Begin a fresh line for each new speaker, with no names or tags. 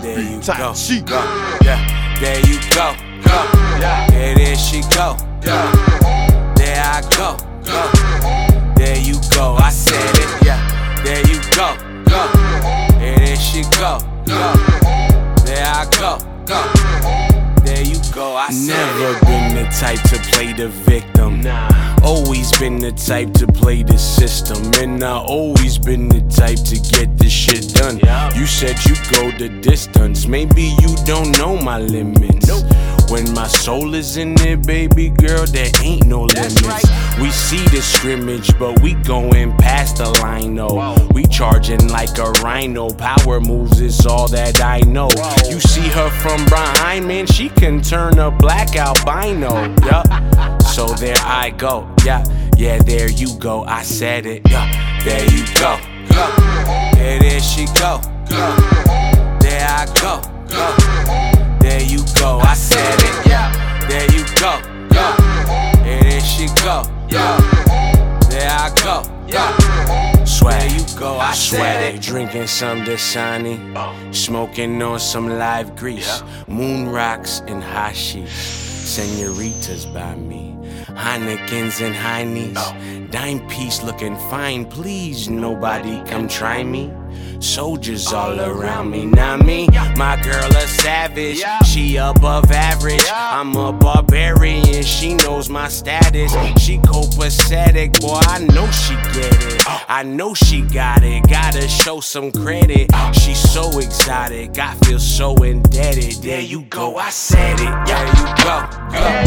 There you go.
She
Go. Yeah, there you go. Go.
Yeah.
There, there she go. Go. There I go. Go. There you go. I said it. Yeah. There you go. Go. There, there she go. Go. There I go. Go. There you go. I Never been the type to play the victim. Nah. Always been the type to play the system. And I always been the type to get this shit done.
Yeah.
You said you go the distance. Maybe you don't know my limits.
Nope.
My soul is in it, baby girl, there ain't no limits.
right.
We see the scrimmage, but we going past the line, no.
Whoa.
We charging like a rhino. Power moves is all that I know.
Whoa.
You see her from behind, man, she can turn a black albino. Yup. So there I go. Yeah, yeah, there you go. I said it. Yeah, there you go. Go. There, there she go. There I. Go. There, there she go. Go. There I go. Swag. There you go. I said it. Drinking some Dasani. Oh. Smoking on some live grease. Moon rocks and hashish. Senoritas by me. Heinekens and high Heinies. Dime piece looking fine, please. Nobody come try me. Soldiers all around me, not me. My girl a savage,
Yeah.
she above average.
Yeah.
I'm a barbarian, she knows my status. Oh. She copacetic, boy, I know she get it. Oh. I know she got it, gotta show some credit. Oh. She's so exotic, I feel so indebted. There you go, I said it. There you go, go.